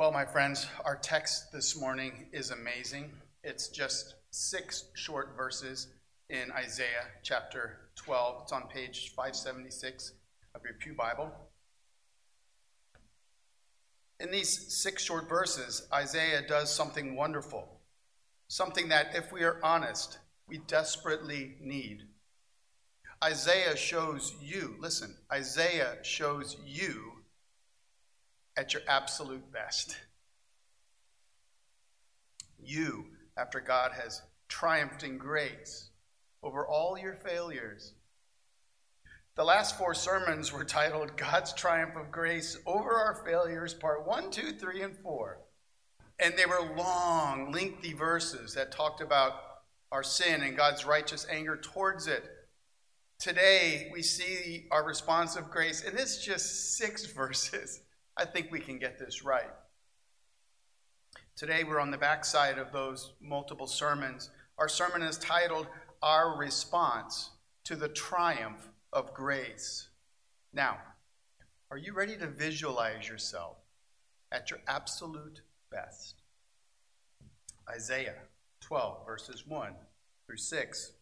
Well, my friends, our text this morning is amazing. It's just six short verses in Isaiah chapter 12. It's on page 576 of your Pew Bible. In these six short verses, Isaiah does something wonderful, something that, if we are honest, we desperately need. Isaiah shows you, listen, Isaiah shows you at your absolute best. You, after God has triumphed in grace over all your failures. The last four sermons were titled God's Triumph of Grace Over Our Failures, part one, two, three, and 4. And they were long, lengthy verses that talked about our sin and God's righteous anger towards it. Today, we see our response of grace, and it's just six verses. I think we can get this right. Today, we're on the backside of those multiple sermons. Our sermon is titled Our Response to the Triumph of Grace. Now, are you ready to visualize yourself at your absolute best? Isaiah 12, verses 1 through 6.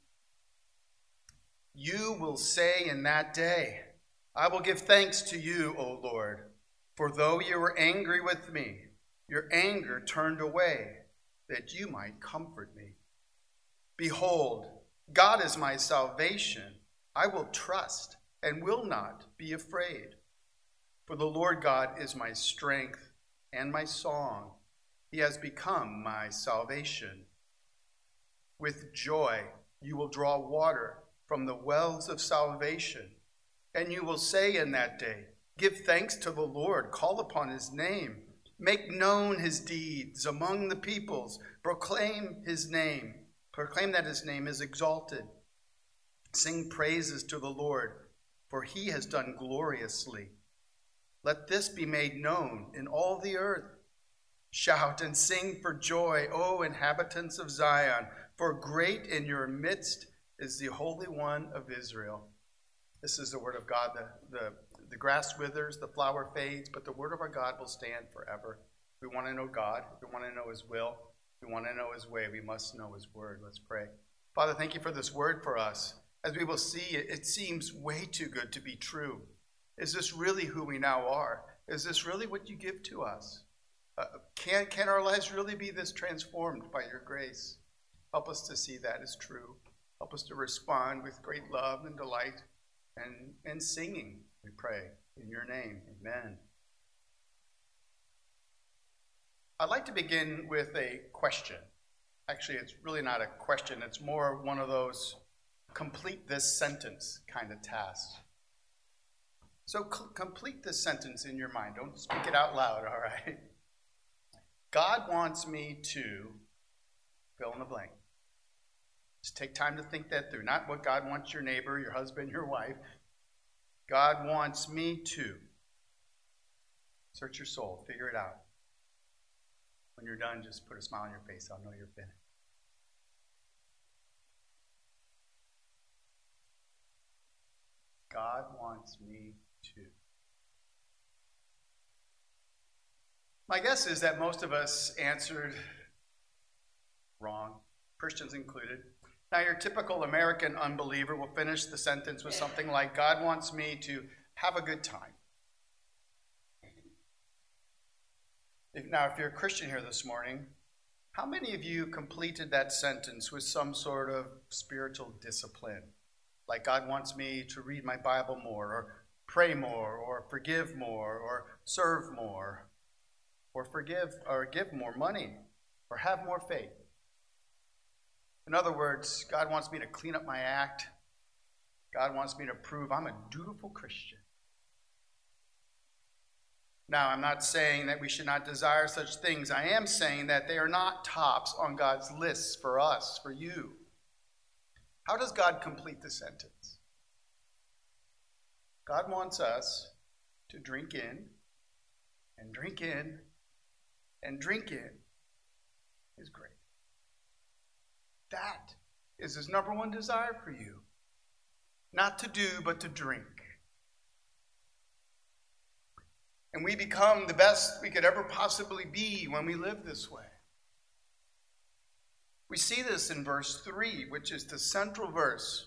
You will say in that day, I will give thanks to you, O Lord, for though you were angry with me, your anger turned away, that you might comfort me. Behold, God is my salvation. I will trust and will not be afraid. For the Lord God is my strength and my song. He has become my salvation. With joy, you will draw water from the wells of salvation. And you will say in that day, Give thanks to the Lord, call upon his name. Make known his deeds among the peoples. Proclaim his name. Proclaim that his name is exalted. Sing praises to the Lord, for he has done gloriously. Let this be made known in all the earth. Shout and sing for joy, O inhabitants of Zion, for great in your midst is the Holy One of Israel. This is the word of God, the, the the grass withers, the flower fades, but the word of our God will stand forever. We want to know God. We want to know His will. We want to know His way. We must know His word. Let's pray. Father, thank you for this word for us. As we will see, it, seems way too good to be true. Is this really who we now are? Is this really what you give to us? Uh, can, can our lives really be this transformed by your grace? Help us to see that as true. Help us to respond with great love and delight and, and singing we pray in your name. Amen. I'd like to begin with a question. Actually, it's really not a question, it's more one of those complete this sentence kind of tasks. So, c- complete this sentence in your mind. Don't speak it out loud, all right? God wants me to fill in the blank. Just take time to think that through. Not what God wants your neighbor, your husband, your wife. God wants me to. Search your soul, figure it out. When you're done, just put a smile on your face. I'll know you're finished. God wants me to. My guess is that most of us answered wrong, Christians included. Now, your typical American unbeliever will finish the sentence with something like God wants me to have a good time. Now, if you're a Christian here this morning, how many of you completed that sentence with some sort of spiritual discipline? Like, God wants me to read my Bible more, or pray more, or forgive more, or serve more, or forgive or give more money, or have more faith. In other words, God wants me to clean up my act. God wants me to prove I'm a dutiful Christian. Now, I'm not saying that we should not desire such things. I am saying that they are not tops on God's lists for us, for you. How does God complete the sentence? God wants us to drink in and drink in and drink in His grace. That is his number one desire for you. Not to do, but to drink. And we become the best we could ever possibly be when we live this way. We see this in verse 3, which is the central verse.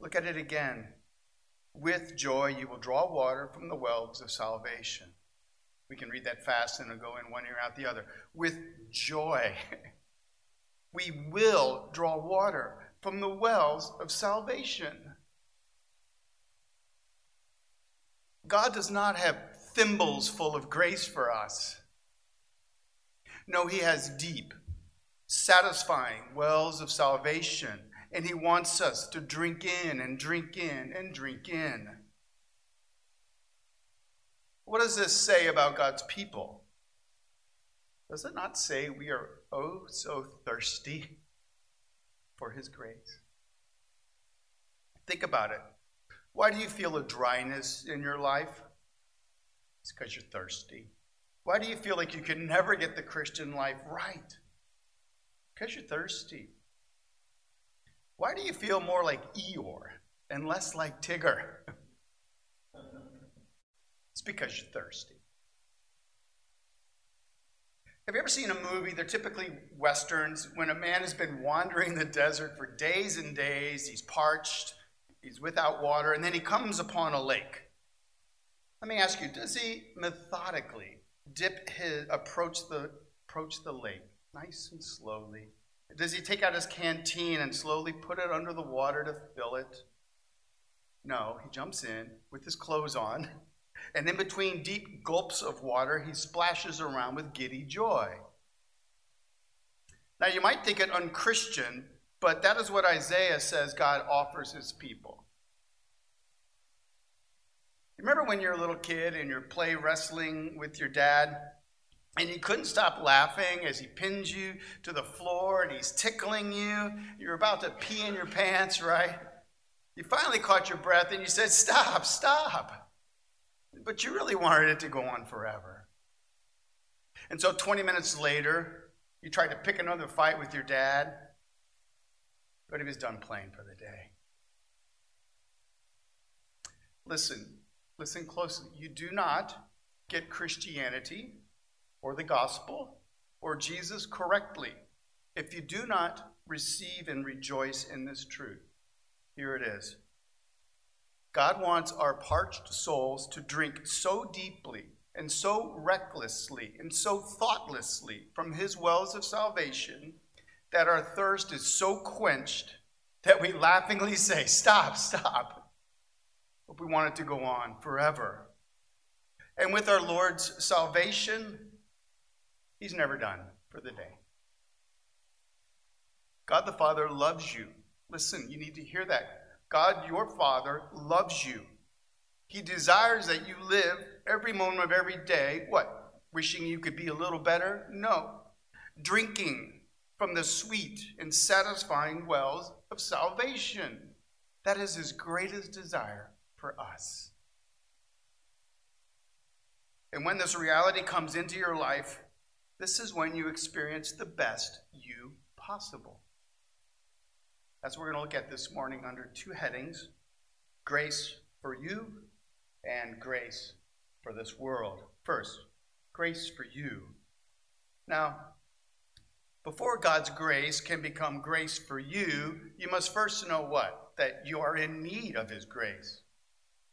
Look at it again. With joy you will draw water from the wells of salvation. We can read that fast and it'll go in one ear out the other. With joy, we will draw water from the wells of salvation. God does not have thimbles full of grace for us. No, He has deep, satisfying wells of salvation, and He wants us to drink in and drink in and drink in. What does this say about God's people? Does it not say we are oh so thirsty for His grace? Think about it. Why do you feel a dryness in your life? It's because you're thirsty. Why do you feel like you can never get the Christian life right? Because you're thirsty. Why do you feel more like Eeyore and less like Tigger? it's because you're thirsty. Have you ever seen a movie? They're typically westerns when a man has been wandering the desert for days and days. He's parched, he's without water, and then he comes upon a lake. Let me ask you, does he methodically dip his approach the approach the lake nice and slowly? Does he take out his canteen and slowly put it under the water to fill it? No, he jumps in with his clothes on, and in between deep gulps of water, he splashes around with giddy joy. Now, you might think it unchristian, but that is what Isaiah says God offers his people. Remember when you're a little kid and you're play wrestling with your dad? And you couldn't stop laughing as he pins you to the floor and he's tickling you. You're about to pee in your pants, right? You finally caught your breath and you said, Stop, stop. But you really wanted it to go on forever. And so 20 minutes later, you tried to pick another fight with your dad, but he was done playing for the day. Listen, listen closely. You do not get Christianity or the gospel or Jesus correctly if you do not receive and rejoice in this truth. Here it is. God wants our parched souls to drink so deeply and so recklessly and so thoughtlessly from his wells of salvation that our thirst is so quenched that we laughingly say, Stop, stop but we want it to go on forever. And with our Lord's salvation, He's never done for the day. God the Father loves you. Listen, you need to hear that. God, your Father, loves you. He desires that you live every moment of every day, what? Wishing you could be a little better? No. Drinking from the sweet and satisfying wells of salvation. That is his greatest desire for us. And when this reality comes into your life, this is when you experience the best you possible. That's what we're going to look at this morning under two headings grace for you and grace for this world. First, grace for you. Now, before God's grace can become grace for you, you must first know what? That you are in need of His grace.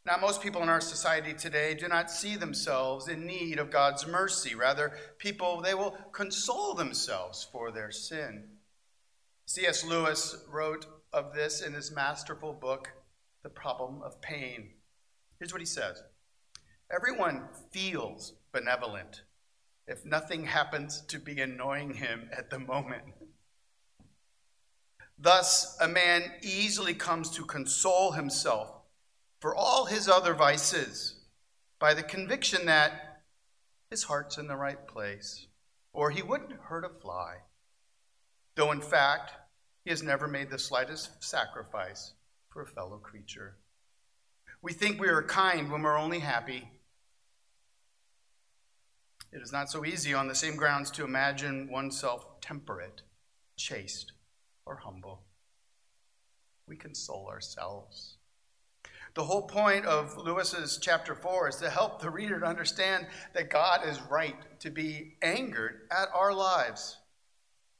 Now, most people in our society today do not see themselves in need of God's mercy. Rather, people, they will console themselves for their sin. C.S. Lewis wrote of this in his masterful book, The Problem of Pain. Here's what he says Everyone feels benevolent if nothing happens to be annoying him at the moment. Thus, a man easily comes to console himself for all his other vices by the conviction that his heart's in the right place, or he wouldn't hurt a fly, though in fact he has never made the slightest sacrifice for a fellow creature. We think we are kind when we're only happy. It is not so easy on the same grounds to imagine oneself temperate, chaste, or humble. We console ourselves The whole point of Lewis's chapter 4 is to help the reader to understand that God is right to be angered at our lives.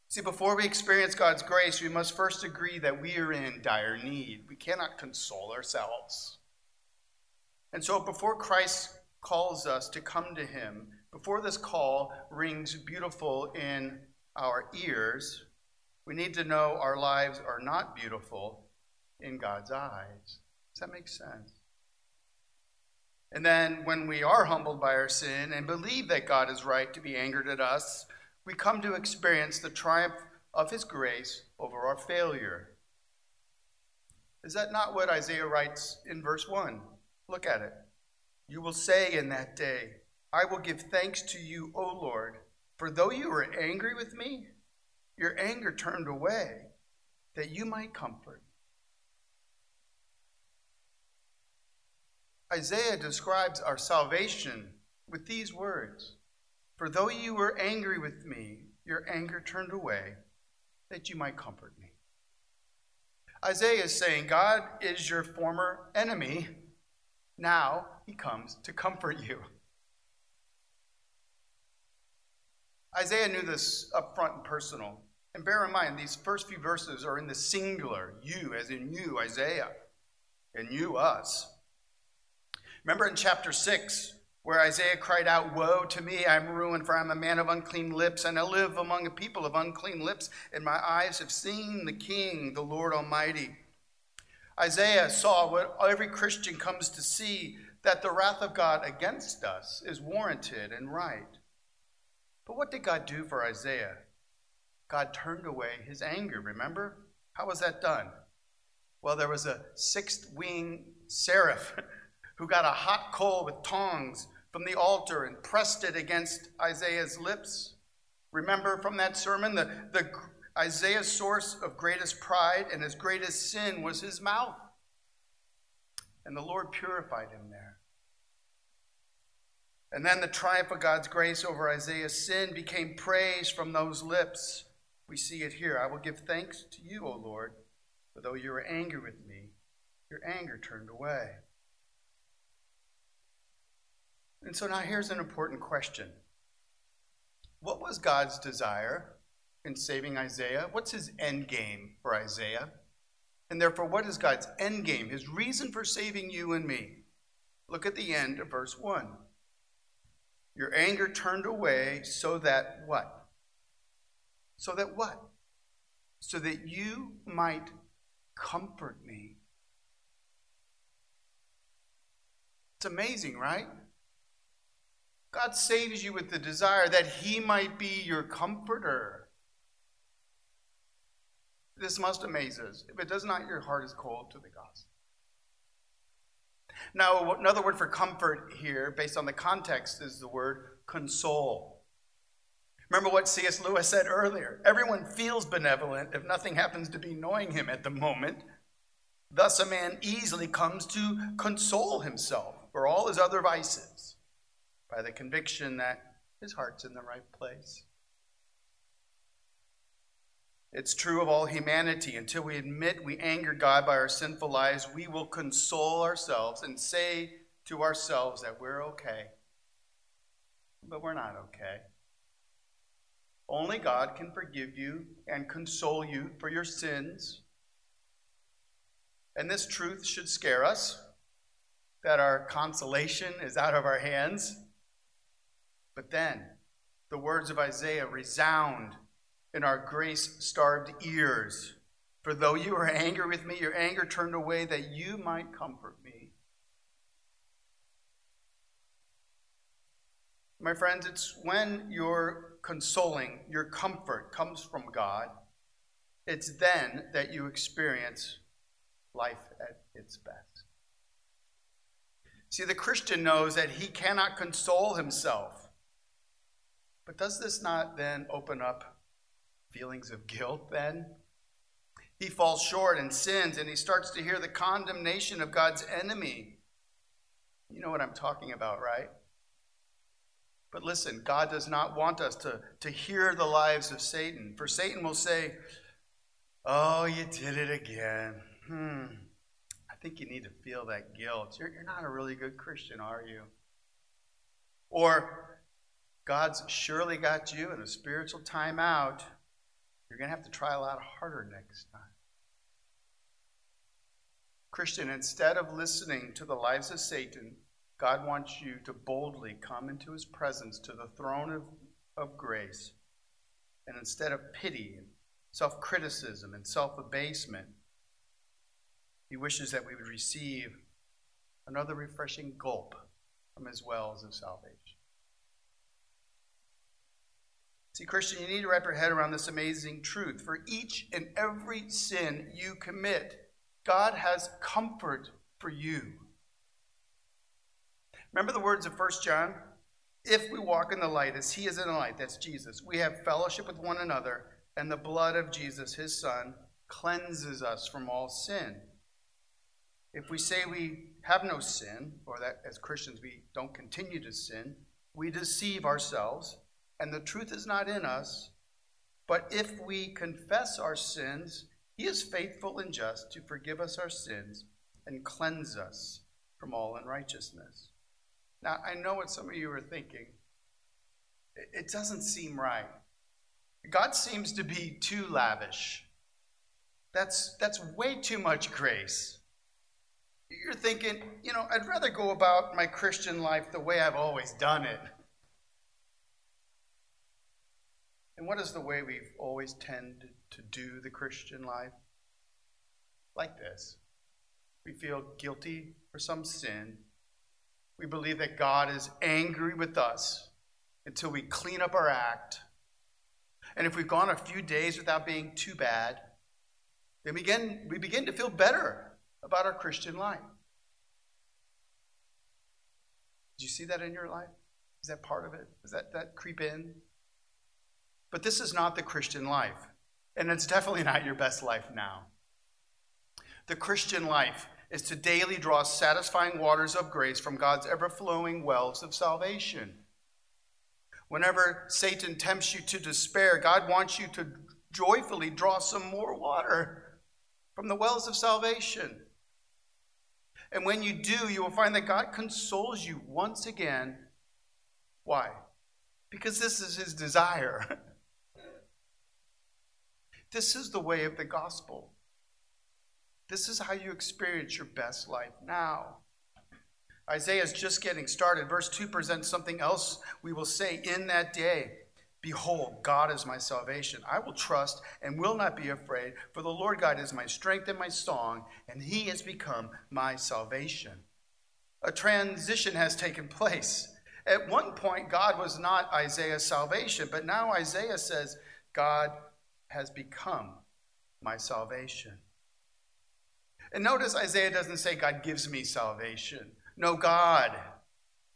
See, before we experience God's grace, we must first agree that we are in dire need. We cannot console ourselves. And so, before Christ calls us to come to Him, before this call rings beautiful in our ears, we need to know our lives are not beautiful in God's eyes. Does that make sense? And then, when we are humbled by our sin and believe that God is right to be angered at us, we come to experience the triumph of his grace over our failure. Is that not what Isaiah writes in verse 1? Look at it. You will say in that day, I will give thanks to you, O Lord, for though you were angry with me, your anger turned away, that you might comfort. Isaiah describes our salvation with these words for though you were angry with me, your anger turned away, that you might comfort me. Isaiah is saying, God is your former enemy. Now he comes to comfort you. Isaiah knew this up front and personal. And bear in mind, these first few verses are in the singular, you, as in you, Isaiah, and you, us. Remember in chapter 6, where Isaiah cried out, Woe to me, I'm ruined, for I'm a man of unclean lips, and I live among a people of unclean lips, and my eyes have seen the King, the Lord Almighty. Isaiah saw what every Christian comes to see that the wrath of God against us is warranted and right. But what did God do for Isaiah? God turned away his anger, remember? How was that done? Well, there was a sixth wing seraph who got a hot coal with tongs from the altar and pressed it against Isaiah's lips. Remember from that sermon, the, the Isaiah's source of greatest pride and his greatest sin was his mouth. And the Lord purified him there. And then the triumph of God's grace over Isaiah's sin became praise from those lips. We see it here. I will give thanks to you, O Lord, for though you were angry with me, your anger turned away. And so now here's an important question What was God's desire in saving Isaiah? What's his end game for Isaiah? And therefore, what is God's end game, his reason for saving you and me? Look at the end of verse 1. Your anger turned away so that what? So that what? So that you might comfort me. It's amazing, right? God saves you with the desire that He might be your comforter. This must amaze us. If it does not, your heart is cold to the gospel. Now, another word for comfort here, based on the context, is the word console. Remember what C.S. Lewis said earlier everyone feels benevolent if nothing happens to be annoying him at the moment. Thus, a man easily comes to console himself for all his other vices by the conviction that his heart's in the right place. It's true of all humanity. Until we admit we anger God by our sinful lives, we will console ourselves and say to ourselves that we're okay. But we're not okay. Only God can forgive you and console you for your sins. And this truth should scare us that our consolation is out of our hands but then the words of Isaiah resound in our grace starved ears. For though you were angry with me, your anger turned away that you might comfort me. My friends, it's when your consoling, your comfort comes from God, it's then that you experience life at its best. See, the Christian knows that he cannot console himself. But does this not then open up feelings of guilt then? He falls short and sins, and he starts to hear the condemnation of God's enemy. You know what I'm talking about, right? But listen, God does not want us to, to hear the lives of Satan. For Satan will say, Oh, you did it again. Hmm. I think you need to feel that guilt. You're, you're not a really good Christian, are you? Or God's surely got you in a spiritual timeout. You're going to have to try a lot harder next time. Christian, instead of listening to the lies of Satan, God wants you to boldly come into his presence to the throne of, of grace. And instead of pity and self criticism and self abasement, he wishes that we would receive another refreshing gulp from his wells of salvation. See, Christian, you need to wrap your head around this amazing truth. For each and every sin you commit, God has comfort for you. Remember the words of 1 John? If we walk in the light as he is in the light, that's Jesus, we have fellowship with one another, and the blood of Jesus, his son, cleanses us from all sin. If we say we have no sin, or that as Christians we don't continue to sin, we deceive ourselves, and the truth is not in us. But if we confess our sins, he is faithful and just to forgive us our sins and cleanse us from all unrighteousness. Now, I know what some of you are thinking. It doesn't seem right. God seems to be too lavish. That's, that's way too much grace. You're thinking, you know, I'd rather go about my Christian life the way I've always done it. And what is the way we've always tended to do the Christian life? Like this we feel guilty for some sin. We believe that God is angry with us until we clean up our act. And if we've gone a few days without being too bad, then we begin, we begin to feel better about our Christian life. Did you see that in your life? Is that part of it? Does that, that creep in? But this is not the Christian life. And it's definitely not your best life now. The Christian life is to daily draw satisfying waters of grace from God's ever flowing wells of salvation. Whenever Satan tempts you to despair, God wants you to joyfully draw some more water from the wells of salvation. And when you do, you will find that God consoles you once again. Why? Because this is his desire. This is the way of the gospel. This is how you experience your best life now. Isaiah is just getting started. Verse 2 presents something else we will say in that day. Behold, God is my salvation. I will trust and will not be afraid, for the Lord God is my strength and my song, and he has become my salvation. A transition has taken place. At one point, God was not Isaiah's salvation, but now Isaiah says, God has become my salvation. And notice Isaiah doesn't say, God gives me salvation. No, God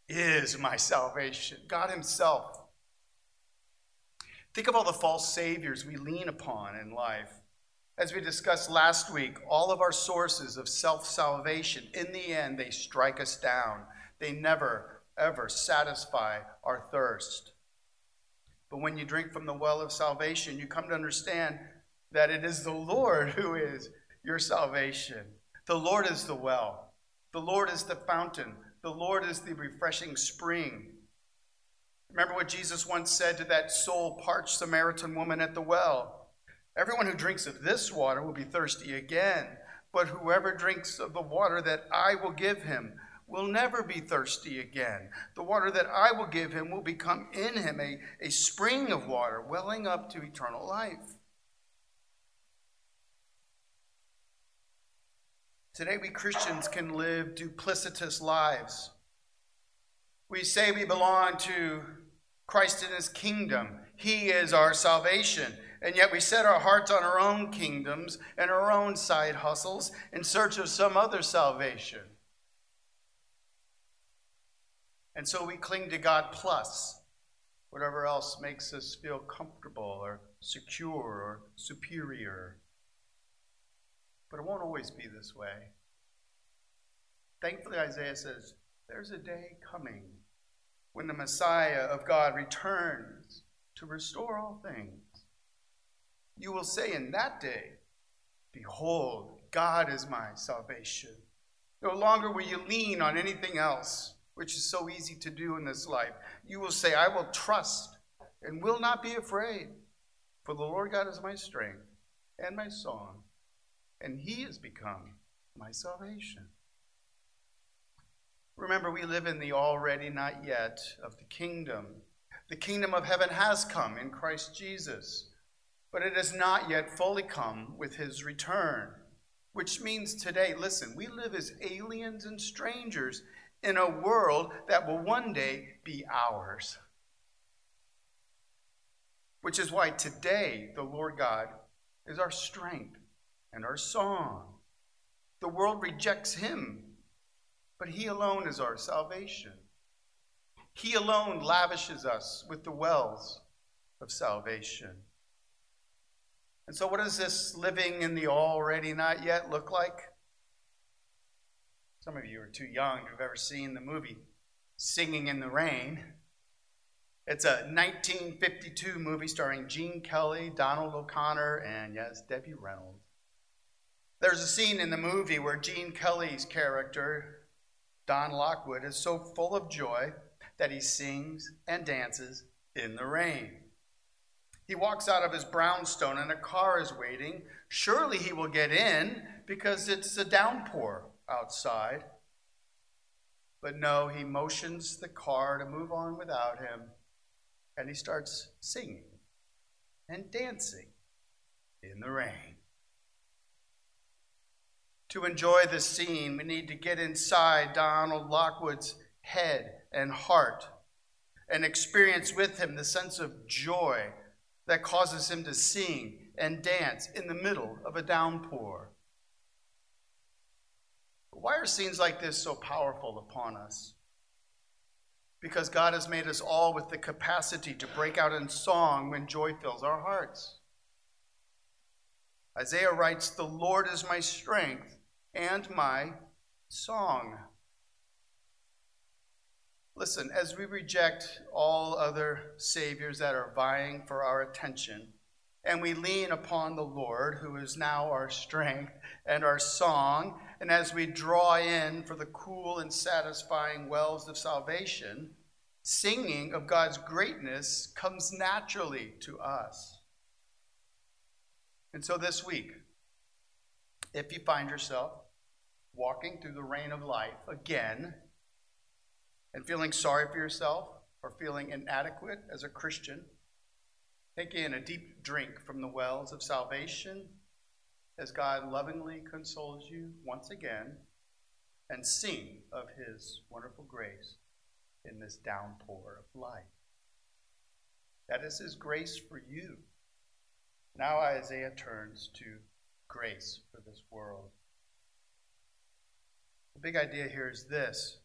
is my salvation, God Himself. Think of all the false saviors we lean upon in life. As we discussed last week, all of our sources of self salvation, in the end, they strike us down. They never, ever satisfy our thirst. But when you drink from the well of salvation, you come to understand that it is the Lord who is your salvation. The Lord is the well, the Lord is the fountain, the Lord is the refreshing spring. Remember what Jesus once said to that soul parched Samaritan woman at the well Everyone who drinks of this water will be thirsty again, but whoever drinks of the water that I will give him will never be thirsty again. The water that I will give him will become in him a, a spring of water welling up to eternal life. Today, we Christians can live duplicitous lives. We say we belong to Christ in his kingdom, he is our salvation. And yet we set our hearts on our own kingdoms and our own side hustles in search of some other salvation. And so we cling to God plus whatever else makes us feel comfortable or secure or superior. But it won't always be this way. Thankfully, Isaiah says, There's a day coming when the Messiah of God returns to restore all things. You will say in that day, Behold, God is my salvation. No longer will you lean on anything else, which is so easy to do in this life. You will say, I will trust and will not be afraid, for the Lord God is my strength and my song, and he has become my salvation. Remember, we live in the already not yet of the kingdom. The kingdom of heaven has come in Christ Jesus, but it has not yet fully come with his return. Which means today, listen, we live as aliens and strangers in a world that will one day be ours. Which is why today the Lord God is our strength and our song. The world rejects him, but he alone is our salvation. He alone lavishes us with the wells of salvation. And so, what does this living in the already not yet look like? Some of you are too young to have ever seen the movie Singing in the Rain. It's a 1952 movie starring Gene Kelly, Donald O'Connor, and yes, Debbie Reynolds. There's a scene in the movie where Gene Kelly's character, Don Lockwood, is so full of joy that he sings and dances in the rain. He walks out of his brownstone and a car is waiting. Surely he will get in because it's a downpour outside. But no, he motions the car to move on without him and he starts singing and dancing in the rain. To enjoy this scene, we need to get inside Donald Lockwood's head and heart and experience with him the sense of joy that causes him to sing and dance in the middle of a downpour. Why are scenes like this so powerful upon us? because God has made us all with the capacity to break out in song when joy fills our hearts. Isaiah writes, The Lord is my strength and my song. Listen, as we reject all other saviors that are vying for our attention, and we lean upon the Lord, who is now our strength and our song, and as we draw in for the cool and satisfying wells of salvation, singing of God's greatness comes naturally to us. And so this week, if you find yourself walking through the rain of life again and feeling sorry for yourself or feeling inadequate as a Christian, take in a deep drink from the wells of salvation as God lovingly consoles you once again and sing of his wonderful grace in this downpour of life. That is his grace for you. Now Isaiah turns to grace for this world. The big idea here is this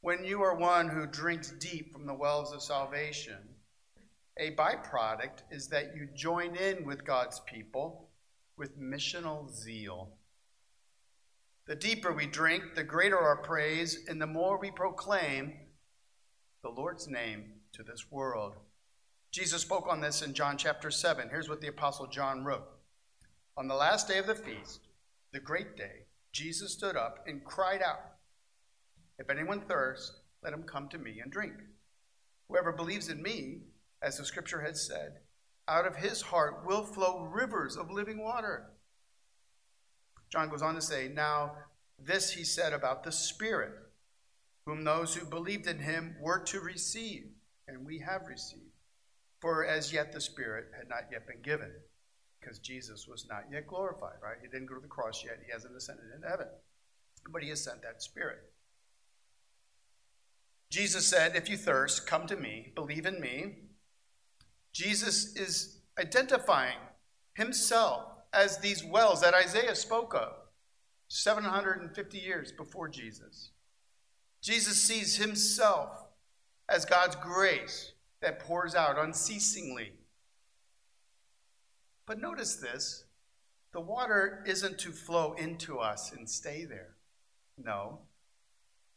when you are one who drinks deep from the wells of salvation, a byproduct is that you join in with God's people with missional zeal. The deeper we drink, the greater our praise, and the more we proclaim the Lord's name to this world. Jesus spoke on this in John chapter 7. Here's what the Apostle John wrote On the last day of the feast, the great day, Jesus stood up and cried out, If anyone thirsts, let him come to me and drink. Whoever believes in me, as the scripture has said, out of his heart will flow rivers of living water. John goes on to say, Now, this he said about the Spirit, whom those who believed in him were to receive, and we have received. For as yet the Spirit had not yet been given, because Jesus was not yet glorified, right? He didn't go to the cross yet, he hasn't ascended into heaven. But he has sent that Spirit. Jesus said, If you thirst, come to me, believe in me. Jesus is identifying himself as these wells that Isaiah spoke of 750 years before Jesus. Jesus sees himself as God's grace that pours out unceasingly. But notice this the water isn't to flow into us and stay there. No.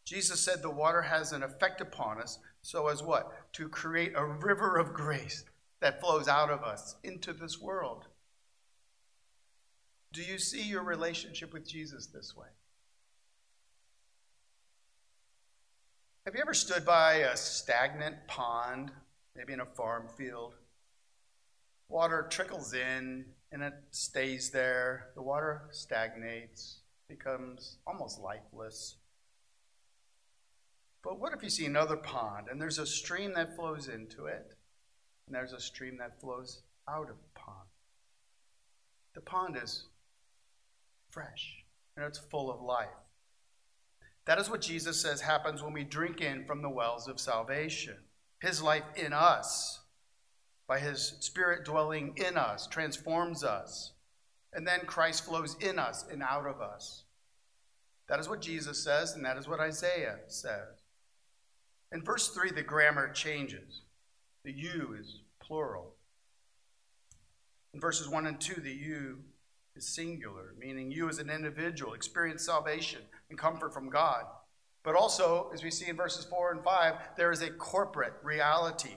Jesus said the water has an effect upon us so as what? To create a river of grace that flows out of us into this world. Do you see your relationship with Jesus this way? Have you ever stood by a stagnant pond, maybe in a farm field? Water trickles in and it stays there. The water stagnates, becomes almost lifeless. But what if you see another pond and there's a stream that flows into it, and there's a stream that flows out of the pond? The pond is fresh and it's full of life. That is what Jesus says happens when we drink in from the wells of salvation. His life in us, by his spirit dwelling in us, transforms us. And then Christ flows in us and out of us. That is what Jesus says, and that is what Isaiah says. In verse 3, the grammar changes. The you is plural. In verses 1 and 2, the you is singular, meaning you as an individual experience salvation and comfort from God. But also, as we see in verses 4 and 5, there is a corporate reality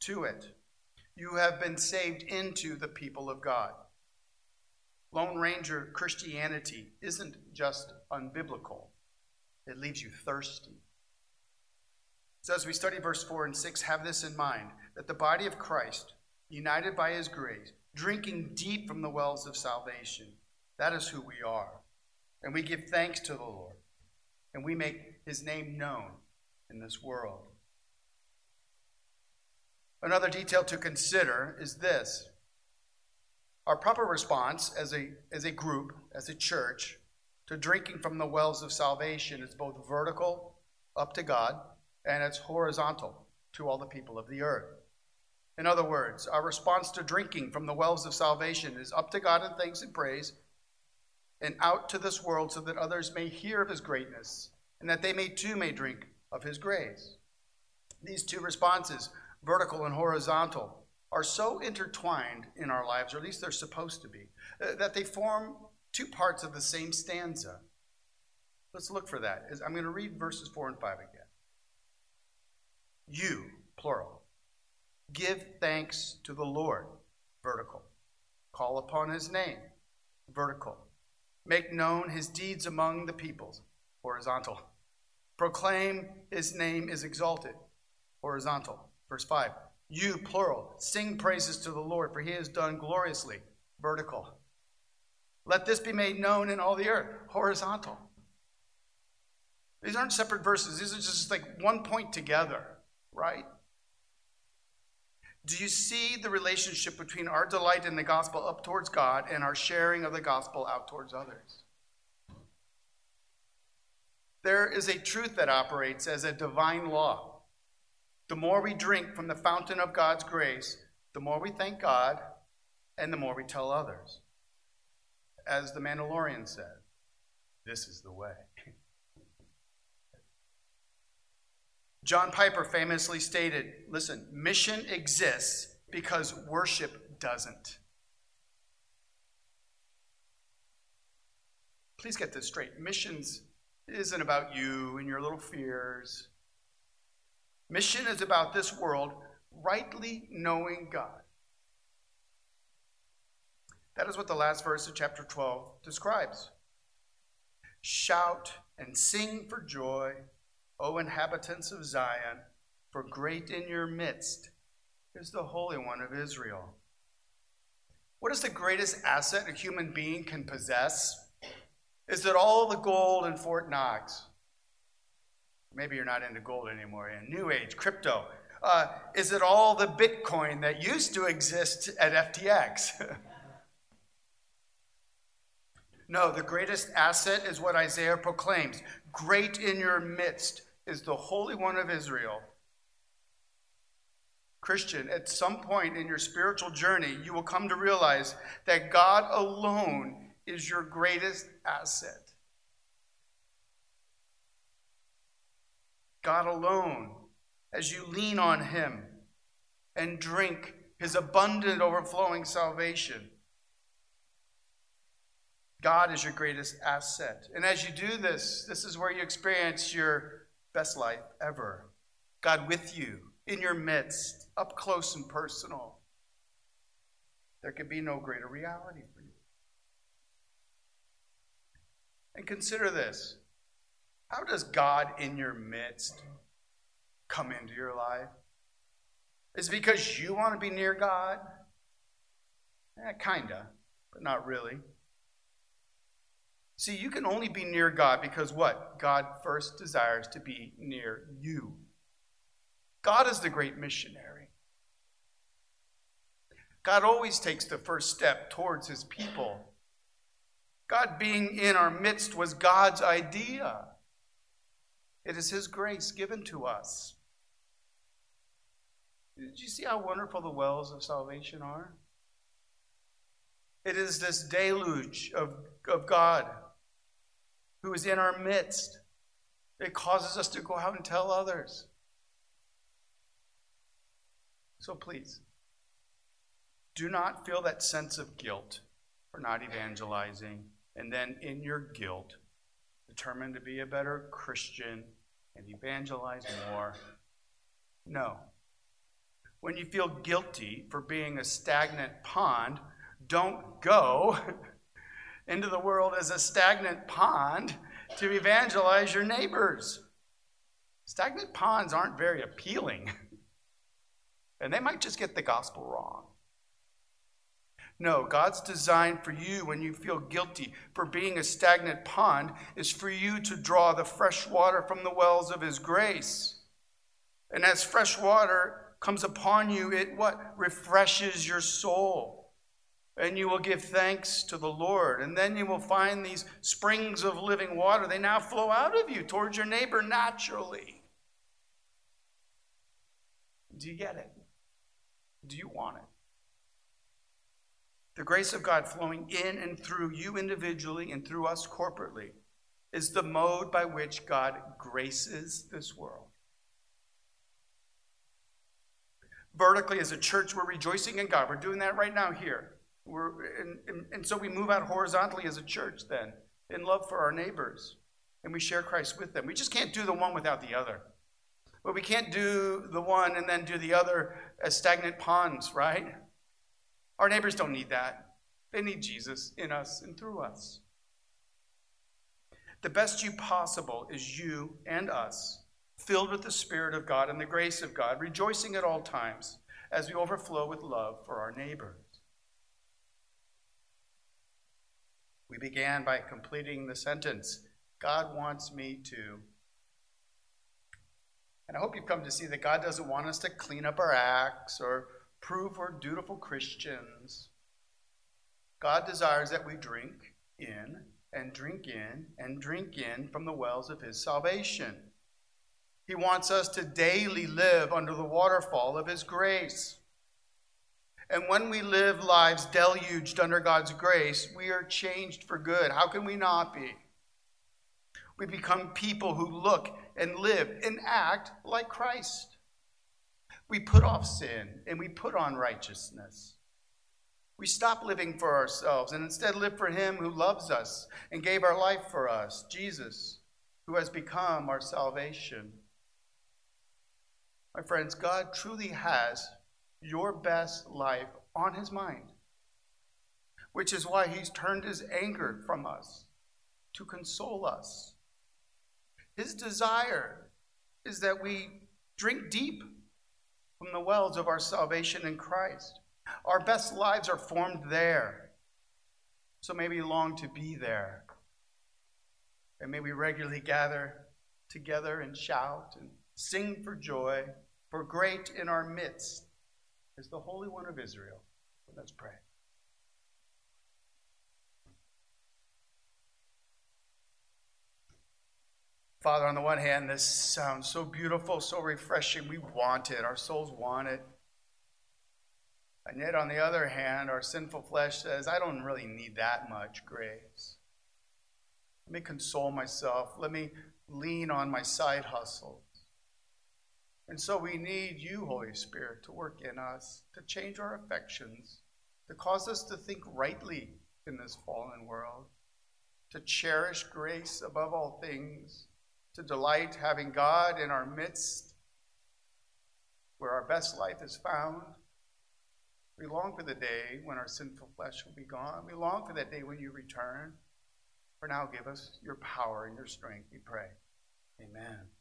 to it. You have been saved into the people of God. Lone Ranger Christianity isn't just unbiblical, it leaves you thirsty. So, as we study verse 4 and 6, have this in mind that the body of Christ, united by his grace, drinking deep from the wells of salvation, that is who we are. And we give thanks to the Lord, and we make his name known in this world. Another detail to consider is this our proper response as a, as a group, as a church, to drinking from the wells of salvation is both vertical, up to God, and it's horizontal to all the people of the earth. In other words, our response to drinking from the wells of salvation is up to God in thanks and praise and out to this world so that others may hear of his greatness and that they may too may drink of his grace. These two responses, vertical and horizontal, are so intertwined in our lives, or at least they're supposed to be, uh, that they form two parts of the same stanza. Let's look for that. I'm going to read verses 4 and 5 again. You, plural. Give thanks to the Lord, vertical. Call upon his name, vertical. Make known his deeds among the peoples, horizontal. Proclaim his name is exalted, horizontal. Verse 5. You, plural, sing praises to the Lord, for he has done gloriously, vertical. Let this be made known in all the earth, horizontal. These aren't separate verses, these are just like one point together right? Do you see the relationship between our delight in the gospel up towards God and our sharing of the gospel out towards others? There is a truth that operates as a divine law. The more we drink from the fountain of God's grace, the more we thank God and the more we tell others. As the Mandalorian said, this is the way. John Piper famously stated listen, mission exists because worship doesn't. Please get this straight. Missions isn't about you and your little fears. Mission is about this world rightly knowing God. That is what the last verse of chapter 12 describes. Shout and sing for joy O inhabitants of Zion, for great in your midst is the Holy One of Israel. What is the greatest asset a human being can possess? Is it all the gold in Fort Knox? Maybe you're not into gold anymore, in New Age, crypto. Uh, is it all the Bitcoin that used to exist at FTX? no, the greatest asset is what Isaiah proclaims Great in your midst is the Holy One of Israel. Christian, at some point in your spiritual journey, you will come to realize that God alone is your greatest asset. God alone, as you lean on Him and drink His abundant, overflowing salvation. God is your greatest asset. And as you do this, this is where you experience your best life ever. God with you, in your midst, up close and personal. There could be no greater reality for you. And consider this how does God in your midst come into your life? Is because you want to be near God? Eh, kinda, but not really. See, you can only be near God because what? God first desires to be near you. God is the great missionary. God always takes the first step towards his people. God being in our midst was God's idea. It is his grace given to us. Did you see how wonderful the wells of salvation are? It is this deluge of, of God who is in our midst. It causes us to go out and tell others. So please, do not feel that sense of guilt for not evangelizing, and then in your guilt, determine to be a better Christian and evangelize more. No. When you feel guilty for being a stagnant pond, don't go into the world as a stagnant pond to evangelize your neighbors. Stagnant ponds aren't very appealing, and they might just get the gospel wrong. No, God's design for you when you feel guilty for being a stagnant pond is for you to draw the fresh water from the wells of His grace. And as fresh water comes upon you, it what? Refreshes your soul and you will give thanks to the Lord. And then you will find these springs of living water. They now flow out of you towards your neighbor naturally. Do you get it? Do you want it? The grace of God flowing in and through you individually and through us corporately is the mode by which God graces this world. Vertically, as a church, we're rejoicing in God. We're doing that right now here. We're, and, and, and so we move out horizontally as a church then, in love for our neighbors, and we share Christ with them. We just can't do the one without the other. But we can't do the one and then do the other as stagnant ponds, right? Our neighbors don't need that. They need Jesus in us and through us. The best you possible is you and us, filled with the Spirit of God and the grace of God, rejoicing at all times as we overflow with love for our neighbor. We began by completing the sentence God wants me to. And I hope you've come to see that God doesn't want us to clean up our acts or prove we're dutiful Christians. God desires that we drink in and drink in and drink in from the wells of His salvation. He wants us to daily live under the waterfall of His grace. And when we live lives deluged under God's grace, we are changed for good. How can we not be? We become people who look and live and act like Christ. We put off sin and we put on righteousness. We stop living for ourselves and instead live for Him who loves us and gave our life for us, Jesus, who has become our salvation. My friends, God truly has your best life on his mind, which is why he's turned his anger from us to console us. His desire is that we drink deep from the wells of our salvation in Christ. Our best lives are formed there. So may we long to be there. And may we regularly gather together and shout and sing for joy, for great in our midst is the Holy One of Israel. Let's pray. Father, on the one hand, this sounds so beautiful, so refreshing. We want it. Our souls want it. And yet, on the other hand, our sinful flesh says, I don't really need that much grace. Let me console myself. Let me lean on my side hustle. And so we need you, Holy Spirit, to work in us, to change our affections, to cause us to think rightly in this fallen world, to cherish grace above all things, to delight having God in our midst, where our best life is found. We long for the day when our sinful flesh will be gone. We long for that day when you return. For now, give us your power and your strength, we pray. Amen.